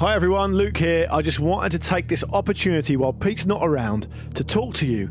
Hi everyone, Luke here. I just wanted to take this opportunity while Pete's not around to talk to you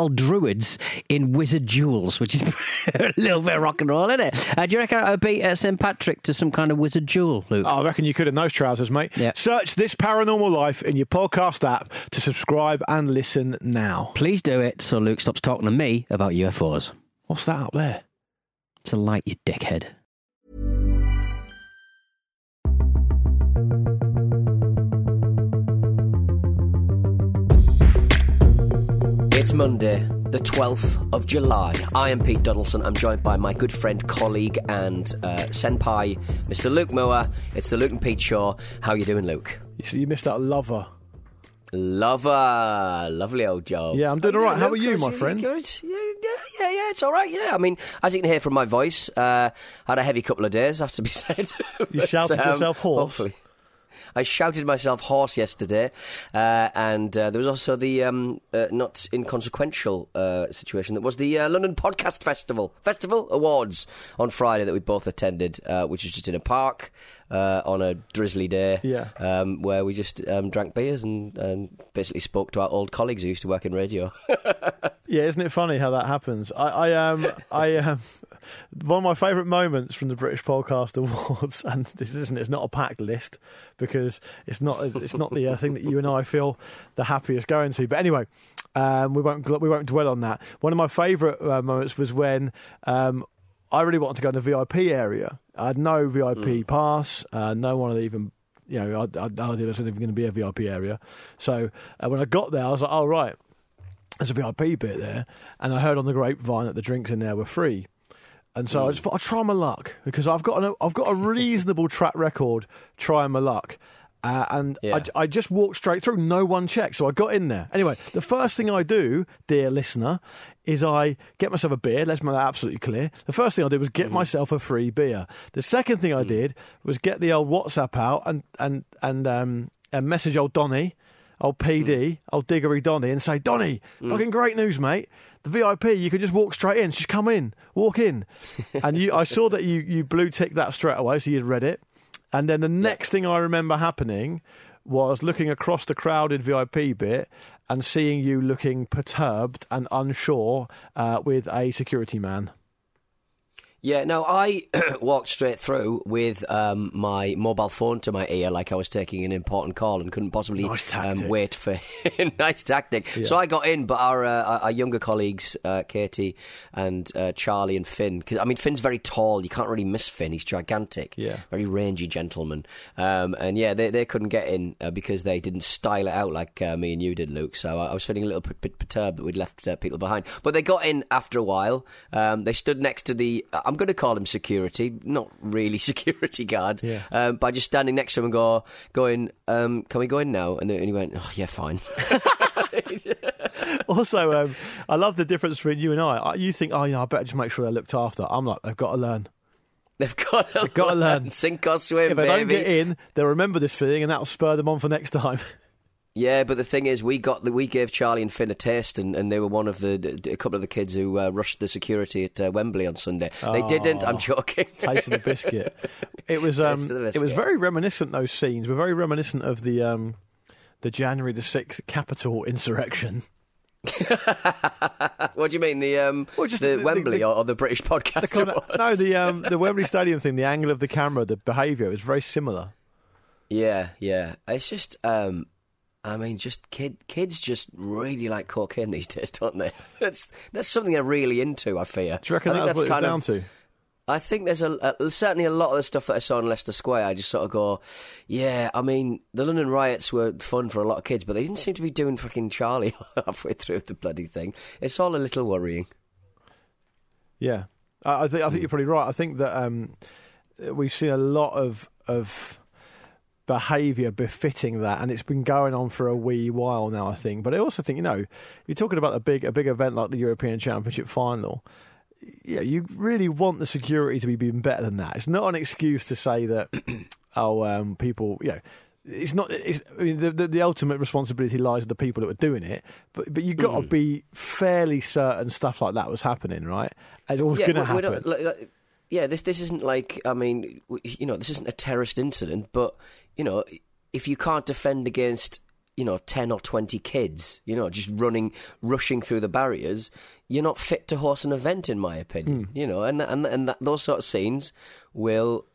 druids in wizard duels, which is a little bit of rock and roll, isn't it? Uh, do you reckon I would beat uh, St Patrick to some kind of wizard duel, Luke? I reckon you could in those trousers, mate. Yeah. Search this paranormal life in your podcast app to subscribe and listen now. Please do it so Luke stops talking to me about UFOs. What's that up there? It's a light, you dickhead. It's Monday, the 12th of July. I am Pete Donaldson. I'm joined by my good friend, colleague, and uh, senpai, Mr. Luke Moore. It's the Luke and Pete Show. How are you doing, Luke? You see, you missed out lover. Lover, lovely old job. Yeah, I'm doing all right. How are you, my friend? Good. Yeah, yeah, yeah, yeah, it's all right. Yeah, I mean, as you can hear from my voice, uh, had a heavy couple of days, have to be said. You shouted um, yourself hoarse? Hopefully. I shouted myself hoarse yesterday, uh, and uh, there was also the um, uh, not inconsequential uh, situation that was the uh, London Podcast Festival Festival Awards on Friday that we both attended, uh, which was just in a park uh, on a drizzly day, Yeah. um, where we just um, drank beers and, and basically spoke to our old colleagues who used to work in radio. Yeah, isn't it funny how that happens? I, I um, I um, one of my favourite moments from the British Podcast Awards, and this isn't, it's not a packed list because it's not, it's not the uh, thing that you and I feel the happiest going to. But anyway, um, we won't, we won't dwell on that. One of my favourite uh, moments was when um, I really wanted to go in the VIP area. I had no VIP pass, uh, no one had even. You know, I, I had no idea there was even going to be a VIP area. So uh, when I got there, I was like, "Oh right, there's a VIP bit there, and I heard on the grapevine that the drinks in there were free, and so I just mm. thought I'd try my luck because I've got an, I've got a reasonable track record trying my luck. Uh, and Yeah. I, I just walked straight through. No one checked, so I got in there. Anyway, the first thing I do, dear listener, is I get myself a beer. Let's make that absolutely clear. The first thing I did was get mm-hmm. myself a free beer. The second thing I mm. did was get the old WhatsApp out and and and um and message old Donny, old PD, mm. old Diggory Donny, and say, Donny, fucking great news, mate. The VIP, you could just walk straight in. Just come in, walk in. and you, I saw that you you blue ticked that straight away, so you'd read it. And then the next thing I remember happening was looking across the crowded VIP bit and seeing you looking perturbed and unsure uh, with a security man. Yeah, no, I walked straight through with um, my mobile phone to my ear like I was taking an important call and couldn't possibly Nice um, wait for nice tactic. So I got in, but our uh, our- younger colleagues, uh, Katie and uh, Charlie and Finn, 'cause, I mean Finn's very tall, you can't really miss Finn. He's gigantic, Yeah. very rangy gentleman, um, and yeah, they they couldn't get in uh, because they didn't style it out like uh, me and you did, Luke. So I, I was feeling a little bit, bit perturbed that we'd left uh, people behind, but they got in after a while. Um, they stood next to the. I'm going to call him security, not really security guard, Yeah. um, by just standing next to him and go, going, um, "Can we go in now?" And, then, and he went, "Oh yeah, fine." Also, um, I love the difference between you and I. You think, oh, yeah, I better just make sure they're looked after. I'm like, they've got to learn. They've got to, They've got to learn. sink or swim, If they baby. don't get in, they'll remember this feeling, and that'll spur them on for next time. Yeah, but the thing is, we got the, we gave Charlie and Finn a taste, and, and they were one of the a couple of the kids who uh, rushed the security at uh, Wembley on Sunday. They didn't. I'm joking. Taste of the biscuit. It was um, it was very reminiscent. Those scenes were very reminiscent of the um, the January the sixth Capitol insurrection. what do you mean the um Well, just the, the- Wembley the- or, or the British podcast? The kind of- no, the um, the Wembley Stadium thing, the angle of the camera, the behaviour was very similar. Yeah, yeah. It's just, um, I mean, just kid, kids just really like cocaine these days, don't they? That's that's something they're really into. I fear. Do you reckon that's what it's down of, to? I think there's a, a certainly a lot of the stuff that I saw in Leicester Square. I just sort of go, yeah. I mean, the London riots were fun for a lot of kids, but they didn't seem to be doing fucking Charlie halfway through the bloody thing. It's all a little worrying. Yeah, I, I think I think you're probably right. I think that um, we've seen a lot of of behaviour befitting that, and it's been going on for a wee while now. I think, but I also think you know, you're talking about a big a big event like the European Championship final. Yeah, you really want the security to be even better than that. It's not an excuse to say that, oh, um, people, you know. It's not. It's, I mean, the, the, the ultimate responsibility lies with the people that were doing it. But but you got to be fairly certain stuff like that was happening, right? It's always going to happen. like- like- yeah, this this isn't like I mean, you know, this isn't a terrorist incident, but you know, if you can't defend against you know ten or twenty kids, you know, just running, rushing through the barriers, you're not fit to host an event, in my opinion. Hmm. You know, and and and that, those sort of scenes will.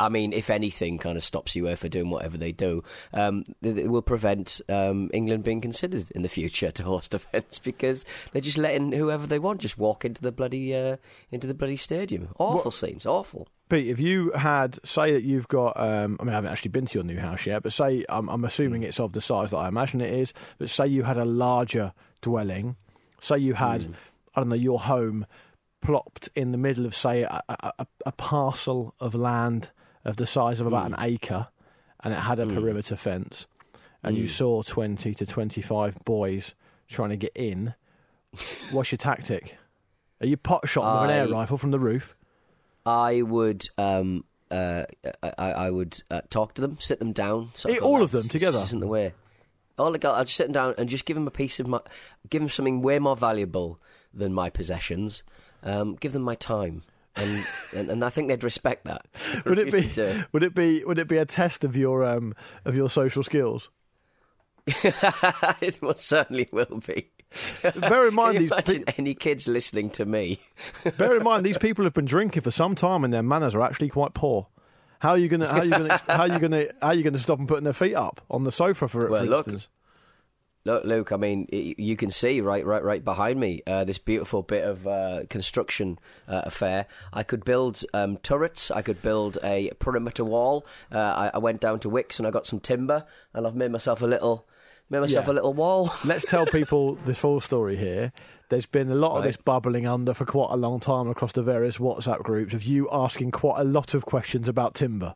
I mean, if anything, kind of stops UEFA doing whatever they do, um, it will prevent um, England being considered in the future to host events because they're just letting whoever they want just walk into the bloody uh, into the bloody stadium. Awful scenes, awful. Pete, if you had, say that you've got, um, I mean, I haven't actually been to your new house yet, but say, I'm, I'm assuming it's of the size that I imagine it is, but say you had a larger dwelling, say you had, I don't know, your home plopped in the middle of, say, a, a, a, parcel of land of the size of about an acre, and it had a perimeter fence, and you saw 20 to 25 boys trying to get in, what's your tactic? Are you pot shot with an air rifle from the roof? I would. Um, uh, I, I would uh, talk to them, sit them down. All of them together?" This isn't the way. All I got, I'd sit them down and just give them a piece of my, give them something way more valuable than my possessions. Um, give them my time, and, and and I think they'd respect that. would it be Really do. would it be would it be a test of your um of your social skills it most certainly will be. bear in mind these imagine pe- any kids listening to me? bear in mind these people have been drinking for some time and their manners are actually quite poor how are you gonna how are you gonna how are you gonna how are you gonna stop them putting their feet up on the sofa for, Well, for look, instance Look, Luke. I mean, y- you can see right, right, right behind me uh, this beautiful bit of uh, construction uh, affair. I could build um, turrets. I could build a perimeter wall. Uh, I, I went down to Wickes and I got some timber, and I've made myself a little, made myself Yeah. a little wall. let's tell people the full story here there's been a lot of this bubbling under for quite a long time across the various WhatsApp groups of you asking quite a lot of questions about timber.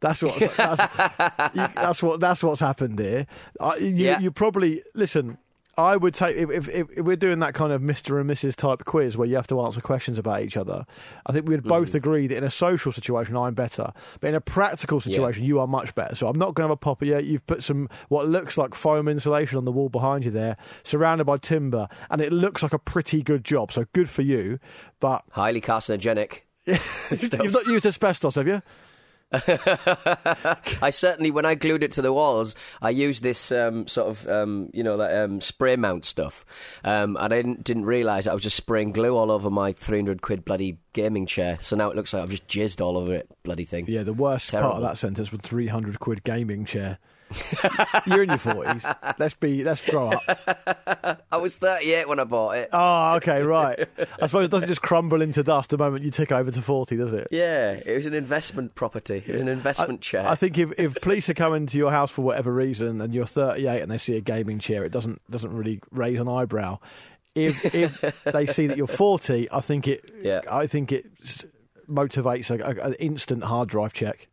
That's what that's, you, that's what that's what's happened here. Uh, you, Yeah. you probably listen. I would take if, if, if we're doing that kind of Mr. and Mrs. type quiz where you have to answer questions about each other. I think we'd Mm. both agree that in a social situation I'm better, but in a practical situation you are much better. So I'm not going to have a pop. Yeah, you've put some what looks like foam insulation on the wall behind you there, surrounded by timber, and it looks like a pretty good job. So good for you, but Highly carcinogenic. you've not used asbestos, have you? I certainly, when I glued it to the walls, I used this um, sort of, um, you know, that um, spray mount stuff, um, and I didn't, didn't realise I was just spraying glue all over my three hundred quid bloody gaming chair. So now it looks like I've just jizzed all over it, bloody thing. Yeah, the worst part of that sentence was 300 quid gaming chair. You're in your 40s. Let's be, let's grow up. I was thirty eight when I bought it. Oh, okay, right. I suppose it doesn't just crumble into dust the moment you tick over to 40, does it? Yeah, it was an investment property. It was an investment chair. I think if, if police are coming to your house for whatever reason and you're 38 and they see a gaming chair, it doesn't doesn't really raise an eyebrow. If if they see that you're 40, I think it Yeah. I think it motivates a, a, an instant hard drive check.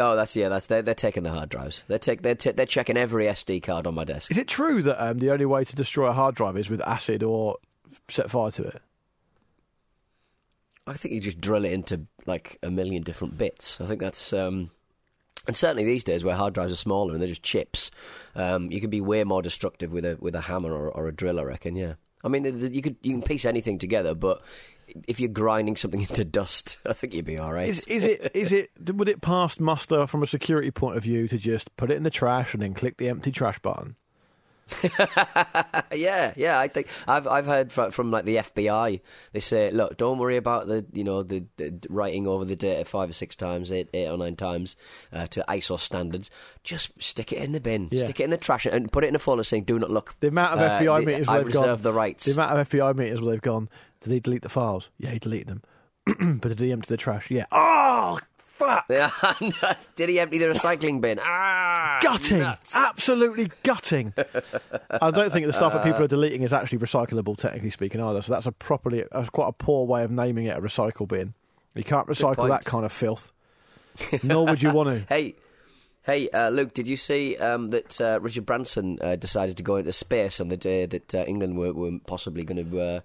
Oh, that's yeah. That's they're, they're taking the hard drives. They're take they're t- they're checking every SD card on my desk. Is it true that um, the only way to destroy a hard drive is with acid or set fire to it? I think you just drill it into like a million different bits. I think that's. Um, and certainly these days, where hard drives are smaller and they're just chips, um, you can be way more destructive with a with a hammer or, or a drill. I reckon. Yeah. I mean, the, the, you could you can piece anything together, but if you're grinding something into dust, I think you'd be all right. Is, is it? Is it? Would it pass muster from a security point of view to just put it in the trash and then click the empty trash button? yeah, yeah. I think I've I've heard from, from, like the FBI. They say, look, don't worry about the you know the, the writing over the data five or six times, eight eight or nine times uh, to ISO standards. Just stick it in the bin, Yeah. stick it in the trash, and put it in a folder saying, "Do not look." The amount of Uh, FBI the- meetings I reserve gone. the rights. The amount of FBI meetings where they've gone. Did he delete the files? Yeah, he deleted them. but did he empty the trash? Yeah. Oh, fuck! Yeah, Did he empty the recycling bin? Ah, Gutting, nuts. absolutely gutting. I don't think the stuff that people are deleting is actually recyclable, technically speaking, either. So that's a properly, that's quite a poor way of naming it a recycle bin. You can't recycle that kind of filth. Nor would you want to. Hey, hey, uh, Luke, did you see um, that uh, Richard Branson uh, decided to go into space on the day that uh, England were, were possibly going to uh,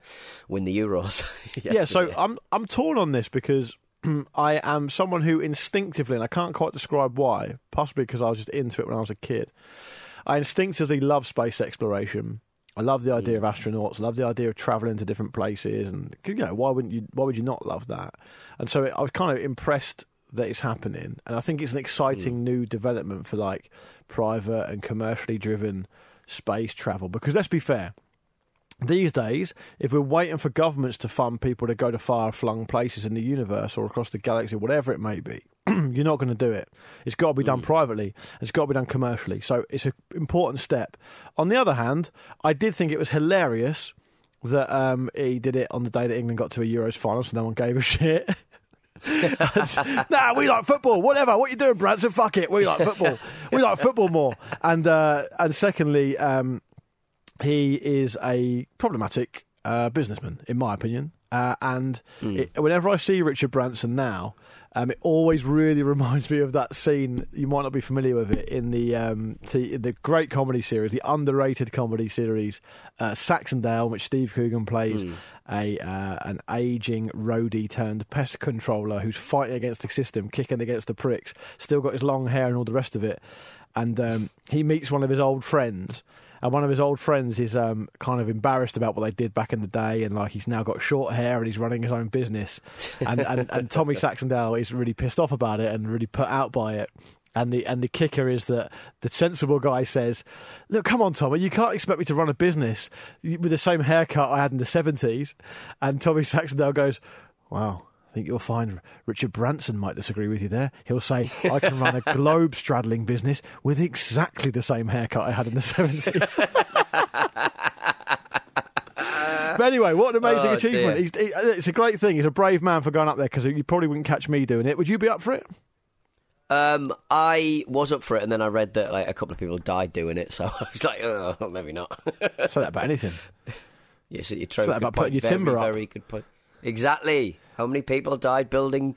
win the Euros? Yeah, so? I'm I'm torn on this because I am someone who instinctively, and I can't quite describe why, possibly because I was just into it when I was a kid. I instinctively love space exploration. I love the idea of astronauts. I love the idea of traveling to different places, and you know why wouldn't you? Why would you not love that? And so I was kind of impressed that it's happening, and I think it's an exciting new development for like private and commercially driven space travel. Because let's be fair, these days, if we're waiting for governments to fund people to go to far flung places in the universe or across the galaxy, whatever it may be, you're not going to do it. It's got to be done privately. It's got to be done commercially. So it's an important step. On the other hand, I did think it was hilarious that um, he did it on the day that England got to a Euros final, so no one gave a shit. nah, we like football. Whatever. What you doing, Branson? Fuck it. We like football. we like football more. And uh, and secondly, um, he is a problematic uh, businessman, in my opinion. Uh, and it, whenever I see Richard Branson now, um, it always really reminds me of that scene. You might not be familiar with it in the um, t- the great comedy series, the underrated comedy series, uh, Saxondale, in which Steve Coogan plays a uh, an aging roadie turned pest controller who's fighting against the system, kicking against the pricks, still got his long hair and all the rest of it. And um, he meets one of his old friends, and one of his old friends is um, kind of embarrassed about what they did back in the day, and like he's now got short hair and he's running his own business. And and, and Tommy Saxondale is really pissed off about it and really put out by it. And the and the kicker is that the sensible guy says, "Look, come on, Tommy, you can't expect me to run a business with the same haircut I had in the '70s." And Tommy Saxondale goes, "Wow." I think you'll find Richard Branson might disagree with you there. He'll say, I can run a globe straddling business with exactly the same haircut I had in the 70s. but anyway, what an amazing Oh, achievement. He, it's a great thing. He's a brave man for going up there because you probably wouldn't catch me doing it. Would you be up for it? Um, I was up for it, and then I read that like a couple of people died doing it, so I was like, oh, maybe not. Say that about anything. yes, you're true. Say that about putting your very, timber up. Very good point. Exactly. How many people died building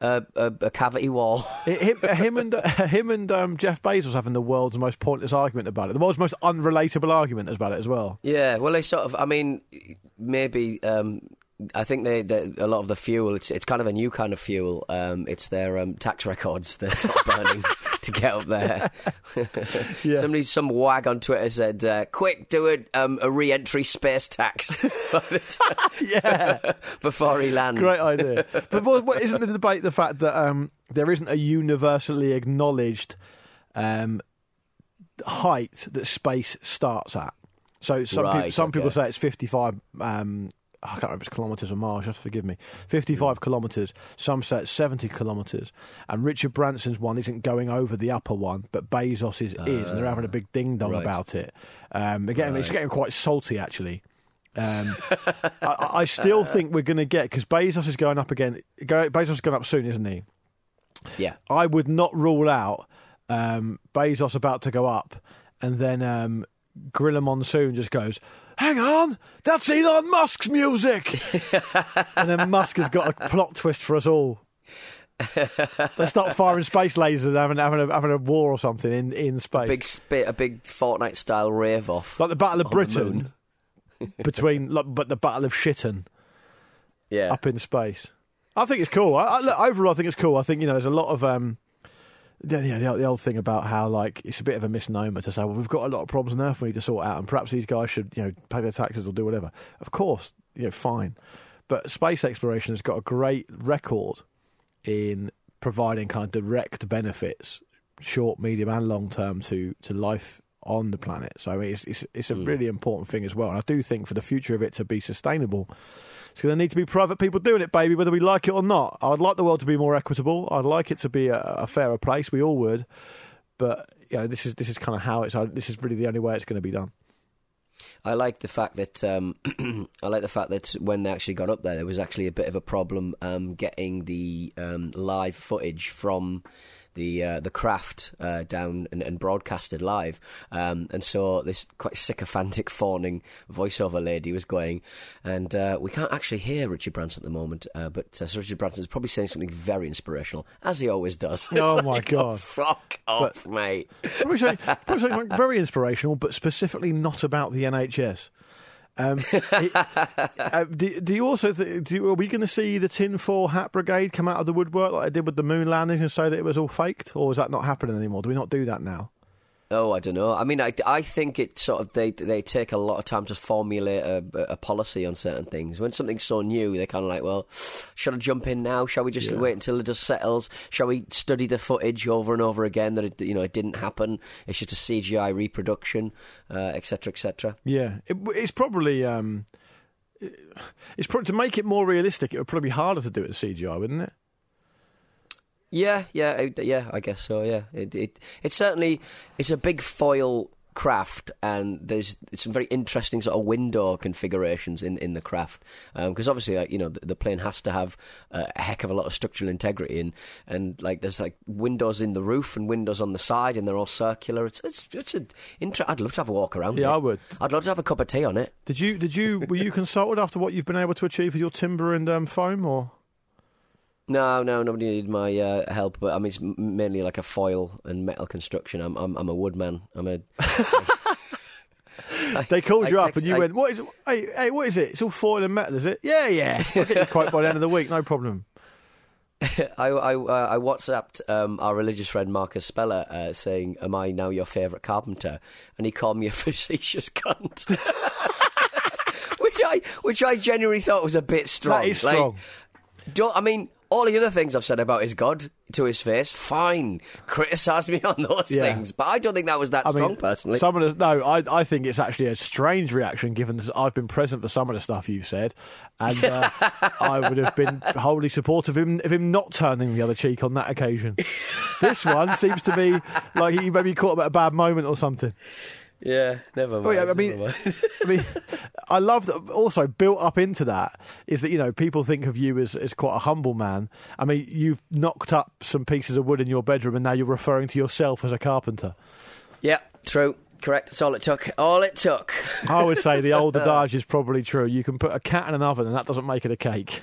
a, a, a cavity wall? Him, him and him and um, Jeff Bezos having the world's most pointless argument about it. The world's most unrelatable argument about it as well. Yeah, well, they sort of. I mean, maybe. Um, I think they, they a lot of the fuel. It's it's kind of a new kind of fuel. Um, it's their um, tax records they're sort of burning to get up there. Yeah. Somebody, some wag on Twitter said, uh, "Quick, do a um, a re-entry space tax Yeah. before he lands." Great idea. But what, what, isn't the debate the fact that um, there isn't a universally acknowledged um, height that space starts at? So some, Right, peop some people say it's 55. I can't remember if it's kilometres or miles. You have to forgive me. 55 kilometres. Some say it's 70 kilometres. And Richard Branson's one isn't going over the upper one, but Bezos's is, and they're having a big ding dong right. about it. Um, they're getting, It's getting quite salty, actually. Um, I, I still think we're going to get because Bezos is going up again. Go, Bezos is going up soon, isn't he? Yeah. I would not rule out um, Bezos about to go up, and then um, Gorilla Monsoon just goes. Hang on, that's Elon Musk's music. and then Musk has got a plot twist for us all. they start firing space lasers and having, having, a, having a war or something in, in space. Big spit, a big Fortnite style rave off. like the Battle of Britain between, like, but the Battle of Shitten Yeah. up in space. I think it's cool. I, I, look, overall, I think it's cool. I think you know, there's a lot of um, the, you know, the, the old thing about how like it's a bit of a misnomer to say, well, we've got a lot of problems on Earth we need to sort out, and perhaps these guys should you know pay their taxes or do whatever. Of course, you know, fine. But space exploration has got a great record in providing kind of direct benefits, short, medium, and long term to to life on the planet. So I mean, it's it's, it's a hmm. really important thing as well. And I do think for the future of it to be sustainable, it's going to need to be private people doing it, baby, whether we like it or not. I'd like the world to be more equitable. I'd like it to be a, a fairer place. We all would, but you know, this is this is kind of how it's. This is really the only way it's going to be done. I like the fact that um, I like the fact that when they actually got up there, there was actually a bit of a problem um, getting the um, live footage from the uh, the craft uh, down and, and broadcasted live. Um, and so this quite sycophantic, fawning voiceover lady was going, and uh, we can't actually hear Richard Branson at the moment, uh, but uh, Sir Richard Branson is probably saying something very inspirational, as he always does. Oh, It's my like, God. fuck off, mate! Probably say, probably say something very inspirational, but specifically not about the NHS. Um, it- uh, do, do you also th- do are we going to see the tinfoil hat brigade come out of the woodwork like I did with the moon landings and say that it was all faked, or is that not happening anymore? Do we not do that now? Oh, I don't know. I mean, I, I think it sort of they they take a lot of time to formulate a, a policy on certain things. When something's so new, they're kind of like, well, should I jump in now? Shall we just Yeah. wait until it just settles? Shall we study the footage over and over again that it you know it didn't happen? It's just a CGI reproduction, etc. etc. Yeah, it, it's probably um, it's probably to make it more realistic. It would probably be harder to do it in CGI, wouldn't it? Yeah, yeah, yeah. I guess so. Yeah, it it it's certainly it's a big foil craft, and there's some very interesting sort of window configurations in, in the craft because obviously, like, you know, the, the plane has to have uh, a heck of a lot of structural integrity, and and like there's like windows in the roof and windows on the side, and they're all circular. It's it's it's an inter- I'd love to have a walk around. Yeah, it. I would. I'd love to have a cup of tea on it. Did you? Did you? Were you consulted after what you've been able to achieve with your timber and um, foam, or? No, no, nobody needed my uh, help. But I mean, it's mainly like a foil and metal construction. I'm, I'm, I'm a woodman. I'm a. They called I you up and you I- went, "What is? It? Hey, hey, what is it? It's all foil and metal, is it? Yeah, yeah. I'll get quote by the end of the week, no problem." I I, uh, I WhatsApped um, our religious friend Marcus Speller uh, saying, "Am I now your favourite carpenter?" And he called me a facetious cunt, which I which I genuinely thought was a bit strong. That is Like, strong. don't I mean all the other things I've said about his God to his face? Fine, criticise me on those Yeah. things, but I don't think that was that I strong mean, personally. some of the no, I I think it's actually a strange reaction given that I've been present for some of the stuff you've said, and uh, I would have been wholly supportive of him of him not turning the other cheek on that occasion. this one seems to be like he maybe caught him at a bad moment or something. Yeah, never mind. Oh, yeah, I mean. I mean, I love that. Also, built up into that is that you know people think of you as as quite a humble man. I mean, you've knocked up some pieces of wood in your bedroom, and now you're referring to yourself as a carpenter. yeah, true, correct. That's all it took. All it took. I would say the old adage is probably true. You can put a cat in an oven, and that doesn't make it a cake.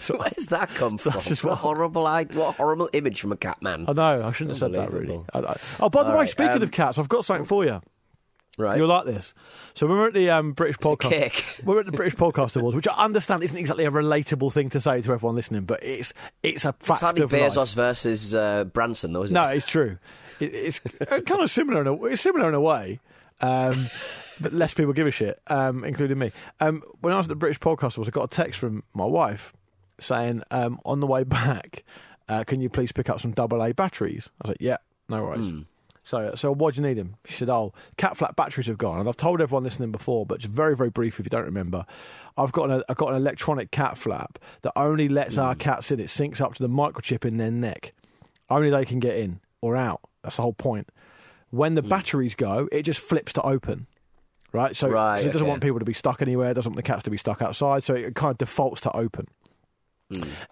So where's that come from? just what what- horrible, I, what horrible image from a cat man. I know. I shouldn't have said that. Really. I, I, oh, by the All way, right, speaking um, of cats, I've got something for you. right? You'll like this. So we were at the um, British It's podcast. We're at the British Podcast Awards, which I understand isn't exactly a relatable thing to say to everyone listening, but it's it's a fact It's of life. Bezos versus uh, Branson, though, is it? No, it's true. It, it's kind of similar in a it's similar in a way, um, but less people give a shit, um, including me. Um, when I was at the British Podcast Awards, I got a text from my wife saying, um, "On the way back, uh, can you please pick up some double A batteries?" I was like, "Yeah, no worries." So, so why do you need them? She said, "Oh, cat flat batteries have gone." And I've told everyone listening before, but just very, very brief if you don't remember. I've got an I've got an electronic cat flap that only lets our cats in. It syncs up to the microchip in their neck. Only they can get in or out. That's the whole point. When the batteries go, it just flips to open. Right, so Right, it doesn't okay. want people to be stuck anywhere. It doesn't want the cats to be stuck outside. So it kind of defaults to open.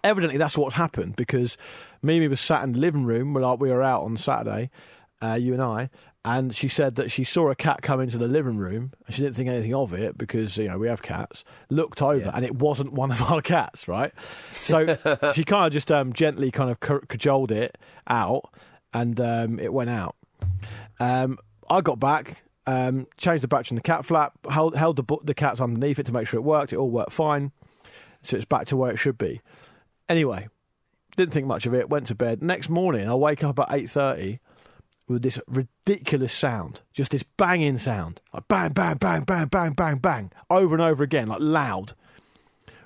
Evidently, that's what happened because Mimi was sat in the living room we were out on Saturday, uh, you and I, and she said that she saw a cat come into the living room and she didn't think anything of it because you know we have cats looked over Yeah. and it wasn't one of our cats right so she kind of just um, gently kind of cajoled it out and um, it went out um, I got back um, changed the batch in the cat flap held, held the, the cats underneath it to make sure it worked it all worked fine so it's back to where it should be anyway didn't think much of it went to bed next morning I wake up at 8.30 with this ridiculous sound, just this banging sound, like bang, bang, bang, bang, bang, bang, bang, over and over again, like loud.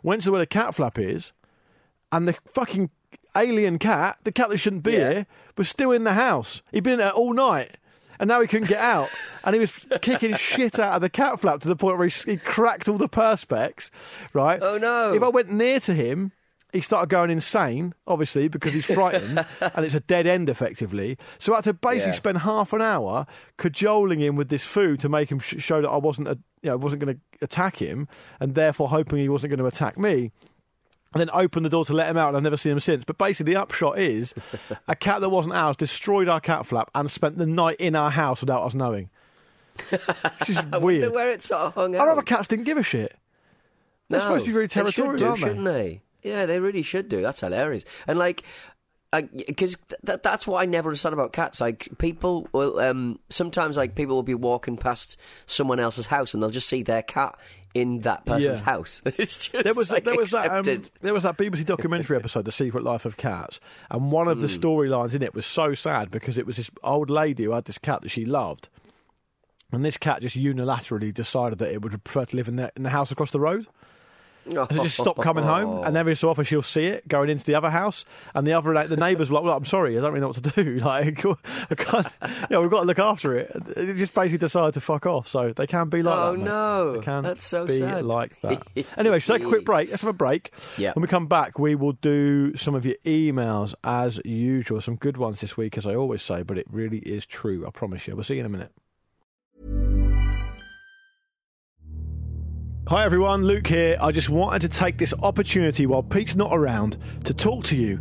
Went to where the cat flap is, and the fucking alien cat, the cat that shouldn't be Yeah. here, was still in the house. He'd been there all night. And now he couldn't get out, and he was kicking shit out of the cat flap to the point where he, he cracked all the perspex. Right? Oh, no. If I went near to him, he started going insane, obviously, because he's frightened and it's a dead end effectively. So I had to basically Yeah. spend half an hour cajoling him with this food to make him sh- show that I wasn't, a, you know, wasn't going to attack him and therefore hoping he wasn't going to attack me. And then opened the door to let him out, and I've never seen him since. But basically, the upshot is a cat that wasn't ours destroyed our cat flap and spent the night in our house without us knowing. This is weird. where it sort of hung out. Our other cats didn't give a shit. They're supposed to be very They should territorial, do, aren't they? shouldn't they? Yeah, they really should do. That's hilarious. And like, because th- that's what I never understand about cats. Like, people will um, sometimes like people will be walking past someone else's house and they'll just see their cat in that person's Yeah. house. It's just there was like, there was that um, there was that BBC documentary episode, The Secret Life of Cats, and one of the Hmm. storylines in it was so sad because it was this old lady who had this cat that she loved, and this cat just unilaterally decided that it would prefer to live in the in the house across the road. So it just stopped coming home, and every so often she'll see it going into the other house, and the other like, the neighbours were like, "Well, I'm sorry, I don't really know what to do. Like, I can't, yeah, we've got to look after it." It just basically decided to fuck off. So they can be like Oh, that. no. they can That's so be sad. like that. anyway, should we take a quick break? Let's have a break. Yeah. When we come back, we will do some of your emails as usual. Some good ones this week, as I always say, but it really is true. I promise you. We'll see you in a minute. Hi everyone, Luke here. I just wanted to take this opportunity while Pete's not around to talk to you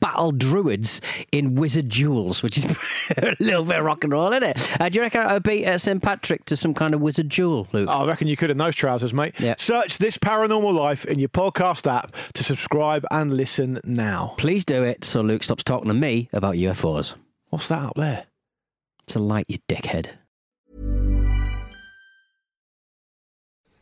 battle druids in wizard duels, which is a little bit of rock and roll, isn't it? Uh, do you reckon I would beat uh, St Patrick to some kind of wizard duel, Luke? I reckon you could in those trousers, mate. Yeah. Search this paranormal life in your podcast app to subscribe and listen now. Please do it so Luke stops talking to me about UFOs. What's that up there? It's a light, you dickhead.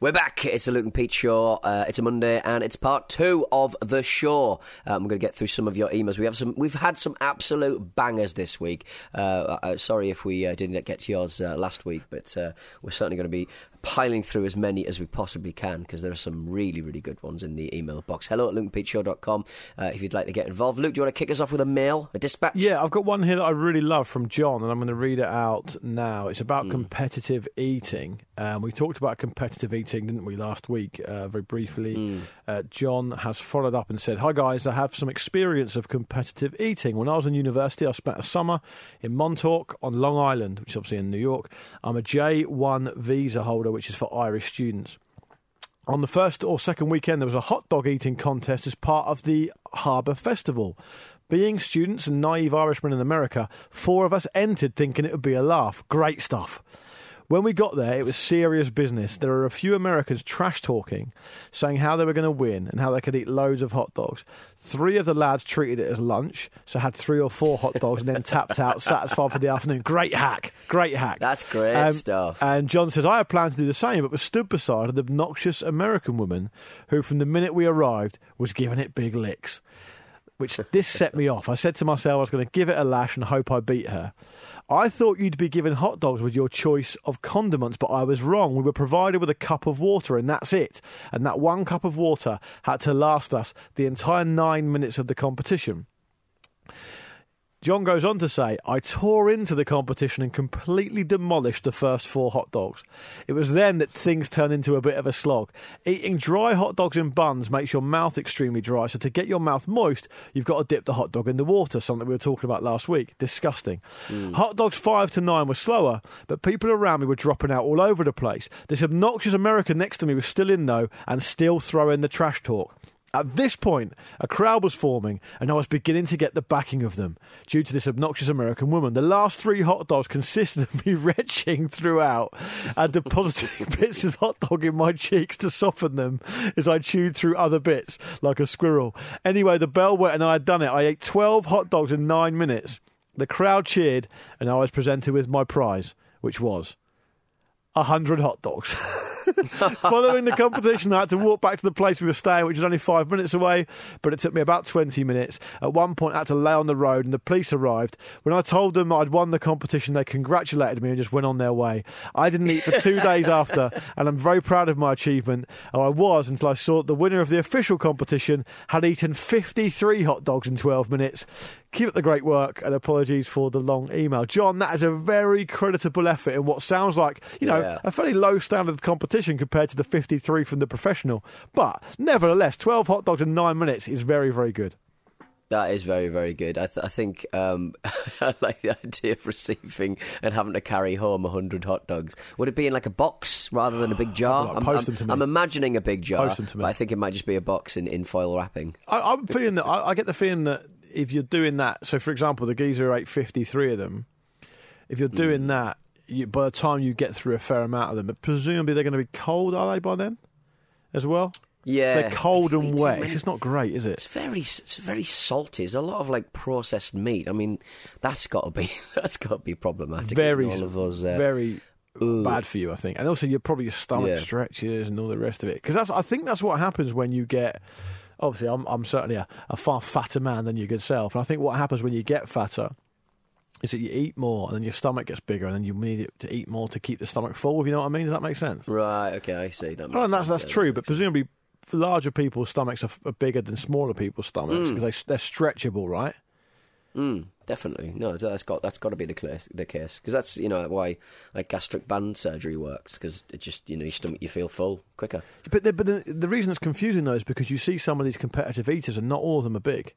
We're back. It's the Luke and Pete show. Uh, it's a Monday, and it's part two of the show. Um, I'm going to get through some of your emails. We have some. We've had some absolute bangers this week. Uh, uh, sorry if we uh, didn't get to yours uh, last week, but uh, we're certainly going to be piling through as many as we possibly can because there are some really, really good ones in the email box. Hello at lukeandpeteshow.com uh, if you'd like to get involved. Luke, do you want to kick us off with a mail, a dispatch? Yeah, I've got one here that I really love from John, and I'm going to read it out now. It's about competitive eating. Um, we talked about competitive eating, didn't we, last week, uh, very briefly. Uh, John has followed up and said, Hi, guys, I have some experience of competitive eating. When I was in university, I spent a summer in Montauk on Long Island, which is obviously in New York. I'm a J1 visa holder, which is for Irish students. On the first or second weekend, there was a hot dog eating contest as part of the Harbour Festival. Being students and naive Irishmen in America, four of us entered thinking it would be a laugh. Great stuff. When we got there, it was serious business. There were a few Americans trash talking, saying how they were going to win and how they could eat loads of hot dogs. Three of the lads treated it as lunch, so had three or four hot dogs and then tapped out, satisfied for the afternoon. Great hack. Great hack. That's great Um, stuff. And John says, I had planned to do the same, but was stood beside an obnoxious American woman who, from the minute we arrived, was giving it big licks. Which this set me off. I said to myself, I was going to give it a lash and hope I beat her. I thought you'd be given hot dogs with your choice of condiments, but I was wrong. We were provided with a cup of water, and that's it. And that one cup of water had to last us the entire nine minutes of the competition. John goes on to say, I tore into the competition and completely demolished the first four hot dogs. It was then that things turned into a bit of a slog. Eating dry hot dogs in buns makes your mouth extremely dry, so to get your mouth moist, you've got to dip the hot dog in the water, something we were talking about last week. Disgusting. Hmm. Hot dogs five to nine were slower, but people around me were dropping out all over the place. This obnoxious American next to me was still in, though, and still throwing the trash talk. At this point, a crowd was forming, and I was beginning to get the backing of them due to this obnoxious American woman. The last three hot dogs consisted of me retching throughout and depositing bits of hot dog in my cheeks to soften them as I chewed through other bits like a squirrel. Anyway, the bell went and I had done it. I ate 12 hot dogs in nine minutes. The crowd cheered, and I was presented with my prize, which was a hundred hot dogs. Following the competition, I had to walk back to the place we were staying, which was only five minutes away, but it took me about 20 minutes. At one point, I had to lay on the road, and the police arrived. When I told them I'd won the competition, they congratulated me and just went on their way. I didn't eat for two days after, and I'm very proud of my achievement. And I was until I saw that the winner of the official competition had eaten 53 hot dogs in 12 minutes. Keep up the great work and apologies for the long email. John, that is a very creditable effort in what sounds like, you know, Yeah. a fairly low standard of competition compared to the 53 from the professional. But nevertheless, 12 hot dogs in nine minutes is very, very good. That is very, very good. I, th- I think um, I like the idea of receiving and having to carry home hundred hot dogs. Would it be in like a box rather than a big jar? I'm, post I'm- them to me. I'm imagining a big jar, Post them to me. but I think it might just be a box in, in foil wrapping. I, I'm feeling that, I, I get the feeling that if you're doing that, so for example, the geezer ate 53 of them, if you're doing Hmm. that, you, by the time you get through a fair amount of them, but presumably they're going to be cold, are they, by then? As well? Yeah, So they're cold and wet. It's just not great, is it? It's it? very, it's very salty. There's a lot of like processed meat. I mean, that's got to be that's got to be problematic. Very, all of those. Uh, very Ooh. bad for you, I think. And also, you're probably your stomach Yeah. stretches and all the rest of it. Because that's, I think that's what happens when you get. Obviously, I'm, I'm certainly a, a far fatter man than your good self, and I think what happens when you get fatter is that you eat more, and then your stomach gets bigger, and then you need it to eat more to keep the stomach full. If you know what I mean? Does that make sense? right. Okay, I see. That Well, that's that's yeah, true, that but sense. presumably larger people's stomachs are, are bigger than smaller people's stomachs Mm. because they they're stretchable, right? Mm, definitely. No, that's got that's got to be the case. The case because that's you know why like gastric band surgery works because it just you know your stomach you feel full quicker. But the, but the, the reason it's confusing though is because you see some of these competitive eaters, and not all of them are big.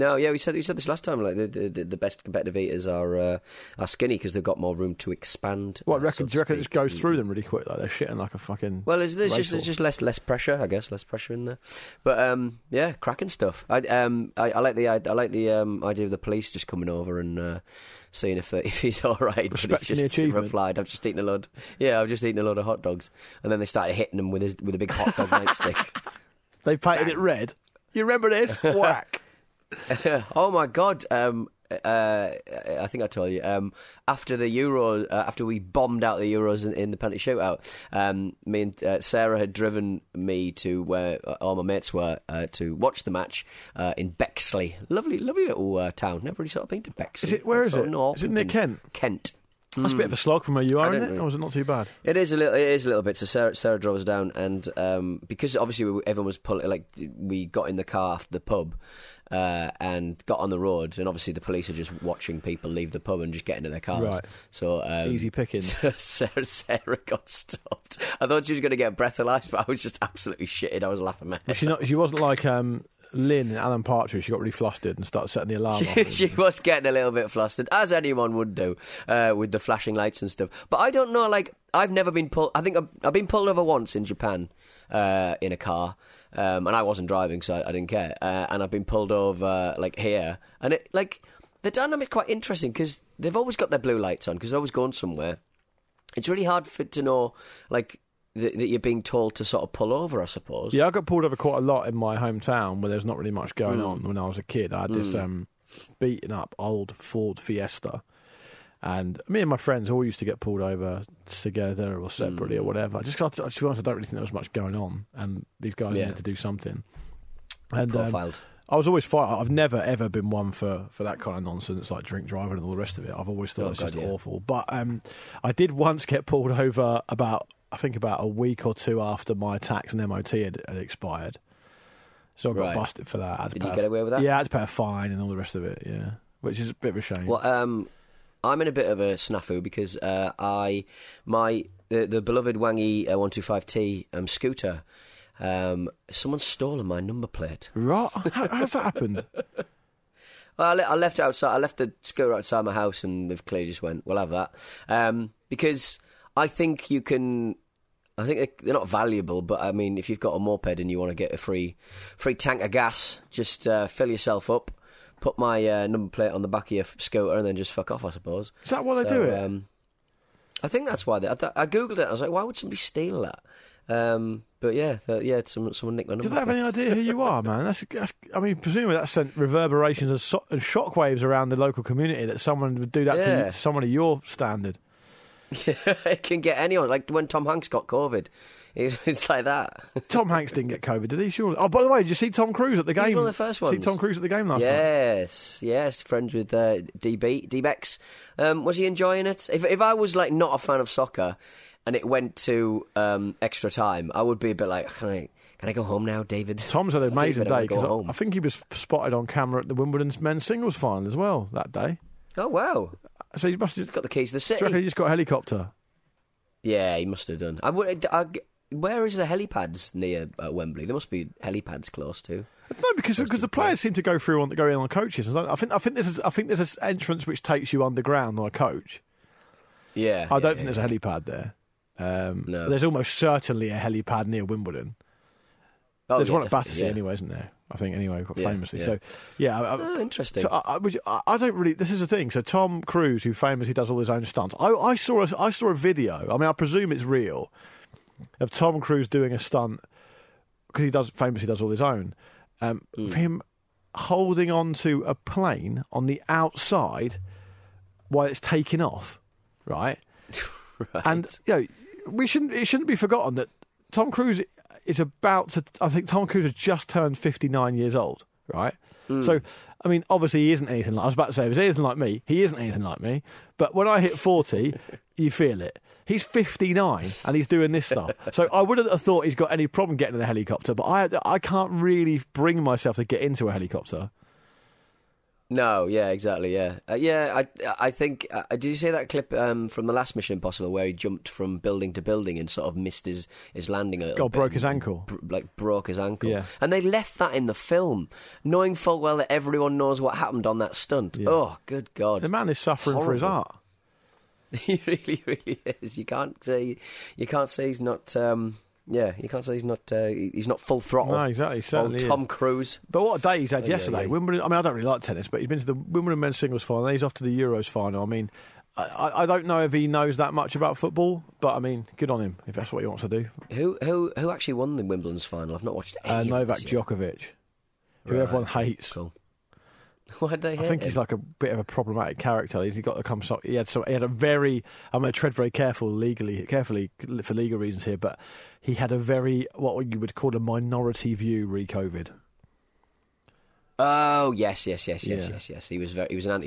No, yeah, we said we said this last time. Like the the, the best competitive eaters are uh, are skinny because they've got more room to expand. What uh, reckon? so do you reckon it just goes through them really quick? Like they're shitting like a fucking. Well, it's, it's just it's just less less pressure, I guess, less pressure in there. But um, yeah, cracking stuff. I um I, I like the I, I like the um idea of the police just coming over and uh, seeing if uh, if he's all right. But he's Respecting just achievement. replied, "I've just eaten a load. Yeah, I've just eaten a load of hot dogs." And then they started hitting him with his, with a big hot dog nightstick. They painted it red. You remember this? Whack. oh my god! Um, uh, I think I told you. Um, after the Euro, uh, after we bombed out the Euros in, in the penalty shootout, um, me and uh, Sarah had driven me to where uh, all my mates were uh, to watch the match uh, in Bexley. Lovely, lovely little uh, town. Never really sort of been to Bexley. Is it- where is it? North Is it near Kent? Kent. That's a bit of a slog from where you are, isn't it? really- Or is it not too bad? It is a little. It is a little bit. So Sarah, Sarah drove us down, and um, because obviously we, everyone was pulling, like we got in the car after the pub, uh, and got on the road, and obviously the police are just watching people leave the pub and just get into their cars. Right. So um, Easy pickings. Sarah, Sarah got stopped. I thought she was going to get breathalyzed, but I was just absolutely shitted. I was laughing my head she not. She wasn't like um, Lynn and Alan Partridge. She got really flustered and started setting the alarm off. she, she was getting a little bit flustered, as anyone would do, uh, with the flashing lights and stuff. But I don't know, like, I've never been pulled. I think I've, I've been pulled over once in Japan uh, in a car, um, and I wasn't driving, so I, I didn't care. Uh, and I've been pulled over, like, here. And, it like, the dynamic's quite interesting because they've always got their blue lights on because they're always going somewhere. it's really hard for to know like that, that you're being told to sort of pull over. I suppose. Yeah, I got pulled over quite a lot in my hometown where there's not really much going Mm. on. When I was a kid, I had this um, beaten up old Ford Fiesta, and me and my friends all used to get pulled over together or separately Mm. or whatever. Just 'cause I, to be honest, I don't really think there was much going on, and these guys Yeah. needed to do something. And um, I was always fine. I've never ever been one for, for that kind of nonsense, like drink driving and all the rest of it. I've always thought Oh, it's God, just yeah. awful. But um, I did once get pulled over about I think about a week or two after my tax and MOT had, had expired. So I got Right. busted for that. I had to Did you get away with that? Yeah, I had to pay a fine and all the rest of it. Yeah, which is a bit of a shame. Well, um, I'm in a bit of a snafu because uh, I my the, the beloved Wangy uh, 125T um, scooter. Um, someone's stolen my number plate. Right? How, how's that happened? Well, I, le- I left outside. I left the scooter outside my house, and they've clearly just went, "We'll have that," um, because I think you can. I think they- they're not valuable, but I mean, if you've got a moped and you want to get a free, free tank of gas, just uh, fill yourself up, put my uh, number plate on the back of your scooter, and then just fuck off. I suppose. Is that why they do it? Um, I think that's why they. I, th- I googled it. I was like, why would somebody steal that? Um, but yeah, yeah, someone, someone nicked my number. Do they have any idea who you are, man? That's, that's I mean, presumably that sent reverberations and, so, and shockwaves around the local community that someone would do that Yeah. to someone of your standard. it can get anyone. Like when Tom Hanks got COVID, it's, like that. Tom Hanks didn't get COVID, did he? Surely. Oh, by the way, did you see Tom Cruise at the game? one of the first See. Tom Cruise at the game last night. yes, yes, friends with uh, DB DBEX. Um, was he enjoying it? If if I was like not a fan of soccer, and it went to um, extra time, I would be a bit like, can I can I go home now, David? Tom's had an amazing David, I day home. I, I think he was spotted on camera at the Wimbledon men's singles final as well that day. Oh wow, So he must have. got the keys to the Do you city. he just got a helicopter? Yeah, he must have done. I would. I, where is the helipads near uh, Wembley? There must be helipads close to. No, because because the players seem to go through on go in on coaches. I think I think this is I think there's an entrance which takes you underground on a coach. Yeah, I yeah, don't yeah, think there's a helipad there. Um, No. There's almost certainly a helipad near Wimbledon. Oh, there's yeah, one at Battersea yeah. anyway, isn't there? I think anyway, quite Yeah, famously. yeah. So yeah, I, I- Oh, interesting. So I, I, would you- I- I don't really. This is the thing. So Tom Cruise, who famously does all his own stunts, I, I saw a, I saw a video. I mean, I presume it's real of Tom Cruise doing a stunt because he does famously does all his own. Um, of Him holding on to a plane on the outside while it's taking off, right? Right. And you know, we shouldn't. It shouldn't be forgotten that Tom Cruise is about to. I think Tom Cruise has just turned fifty nine years old, right? So, I mean, obviously he isn't anything like. I was about to say, if he's anything like me, he isn't anything like me. But when I hit forty, you feel it. He's fifty nine and he's doing this stuff. So I wouldn't have thought he's got any problem getting in a helicopter. But I, I can't really bring myself to get into a helicopter. No, yeah, exactly, yeah, uh, yeah. I I think uh, did you see that clip um, from the last Mission Impossible where he jumped from building to building and sort of missed his, his landing a little God broke his ankle. br- like broke his ankle. Yeah. and they left that in the film, knowing full well that everyone knows what happened on that stunt. Yeah. Oh, good God! The man is suffering for his art. he really, really is. You can't say you can't say he's not. Um, yeah, you can't say he's not. Uh, he's not full throttle. No, exactly, certainly Old is. Tom Cruise. But what a day he's had Oh, yesterday. yeah. Wimbledon. I mean, I don't really like tennis, but he's been to the Wimbledon men's singles final. He's off to the Euros final. I mean, I, I don't know if he knows that much about football, but I mean, good on him if that's what he wants to do. Who who who actually won the Wimbledon's final? I've not watched any. Uh, Novak. Djokovic, who Right. everyone hates. Cool. They I think him? he's like a bit of a problematic character. He's got to come. So, he had. He had a very. I'm going to tread very careful legally, carefully for legal reasons here, but he had a very what you would call a minority view re-COVID. Oh yes, yes, yes, yes, Yeah. yes, yes. He was very, he was an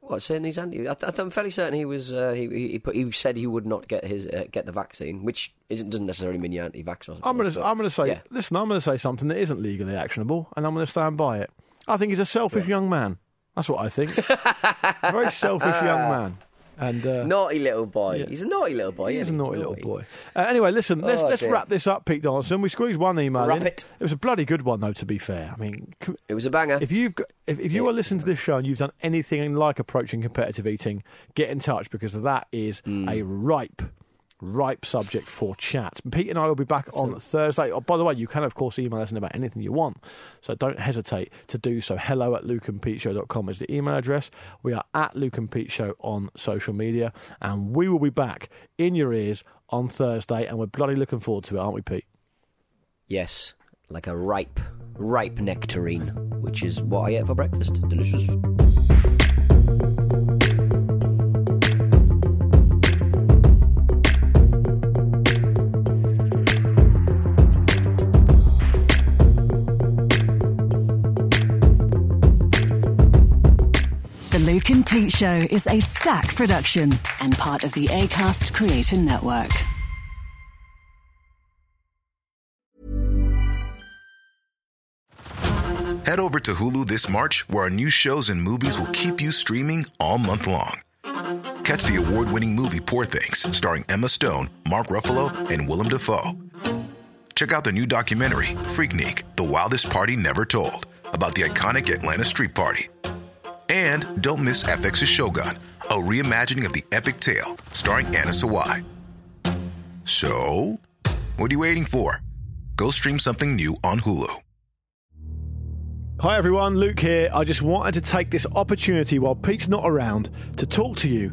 What saying he's anti? I, I'm fairly certain he was. Uh, he, he put, he said he would not get his uh, get the vaccine, which isn't, doesn't necessarily mean you're anti-vax. I'm going to. I'm going to say. yeah. Listen, I'm going to say something that isn't legally actionable, and I'm going to stand by it. I think he's a selfish young man. That's what I think. a very selfish young man, and uh, naughty little boy. Yeah. He's a naughty little boy. he a isn't naughty little boy. Uh, anyway, listen. Let's Oh, let's dear. wrap this up, Pete Donaldson. We squeezed one email Wrap in. it. It was a bloody good one, though. To be fair, I mean, It was a banger. if you've got, if, if you Yeah. are listening to this show and you've done anything like approaching competitive eating, get in touch because that is Mm. a ripe, ripe subject for chat. Pete and I will be back on Thursday. Oh, by the way, you can, of course, email us about anything you want. So don't hesitate to do so. Hello at lukeandpeteshow.com is the email address. We are at Luke and Pete Show on social media. And we will be back in your ears on Thursday. And we're bloody looking forward to it, aren't we, Pete? Yes, like a ripe, ripe nectarine, which is what I ate for breakfast. Delicious. Pete Show is Acast production and part of the ACAST Creator Network. Head over to Hulu this March, where our new shows and movies will keep you streaming all month long. Catch the award winning movie Poor Things, starring Emma Stone, Mark Ruffalo, and Willem Dafoe. Check out the new documentary, Freaknik The Wildest Party Never Told, about the iconic Atlanta Street Party. And don't miss FX's Shogun, a reimagining of the epic tale, starring Anna Sawai. So, what are you waiting for? Go stream something new on Hulu. Hi everyone, Luke here. I just wanted to take this opportunity while Pete's not around to talk to you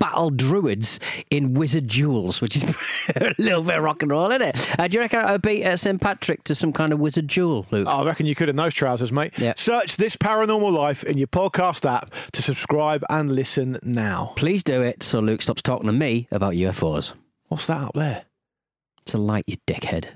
battle druids in wizard duels, which is a little bit of rock and roll, isn't it? Uh, do you reckon I would beat uh, St Patrick to some kind of wizard duel, Luke? I reckon you could in those trousers, mate. Yeah. Search this paranormal life in your podcast app to subscribe and listen now. Please do it so Luke stops talking to me about UFOs. What's that up there? It's a light, you dickhead.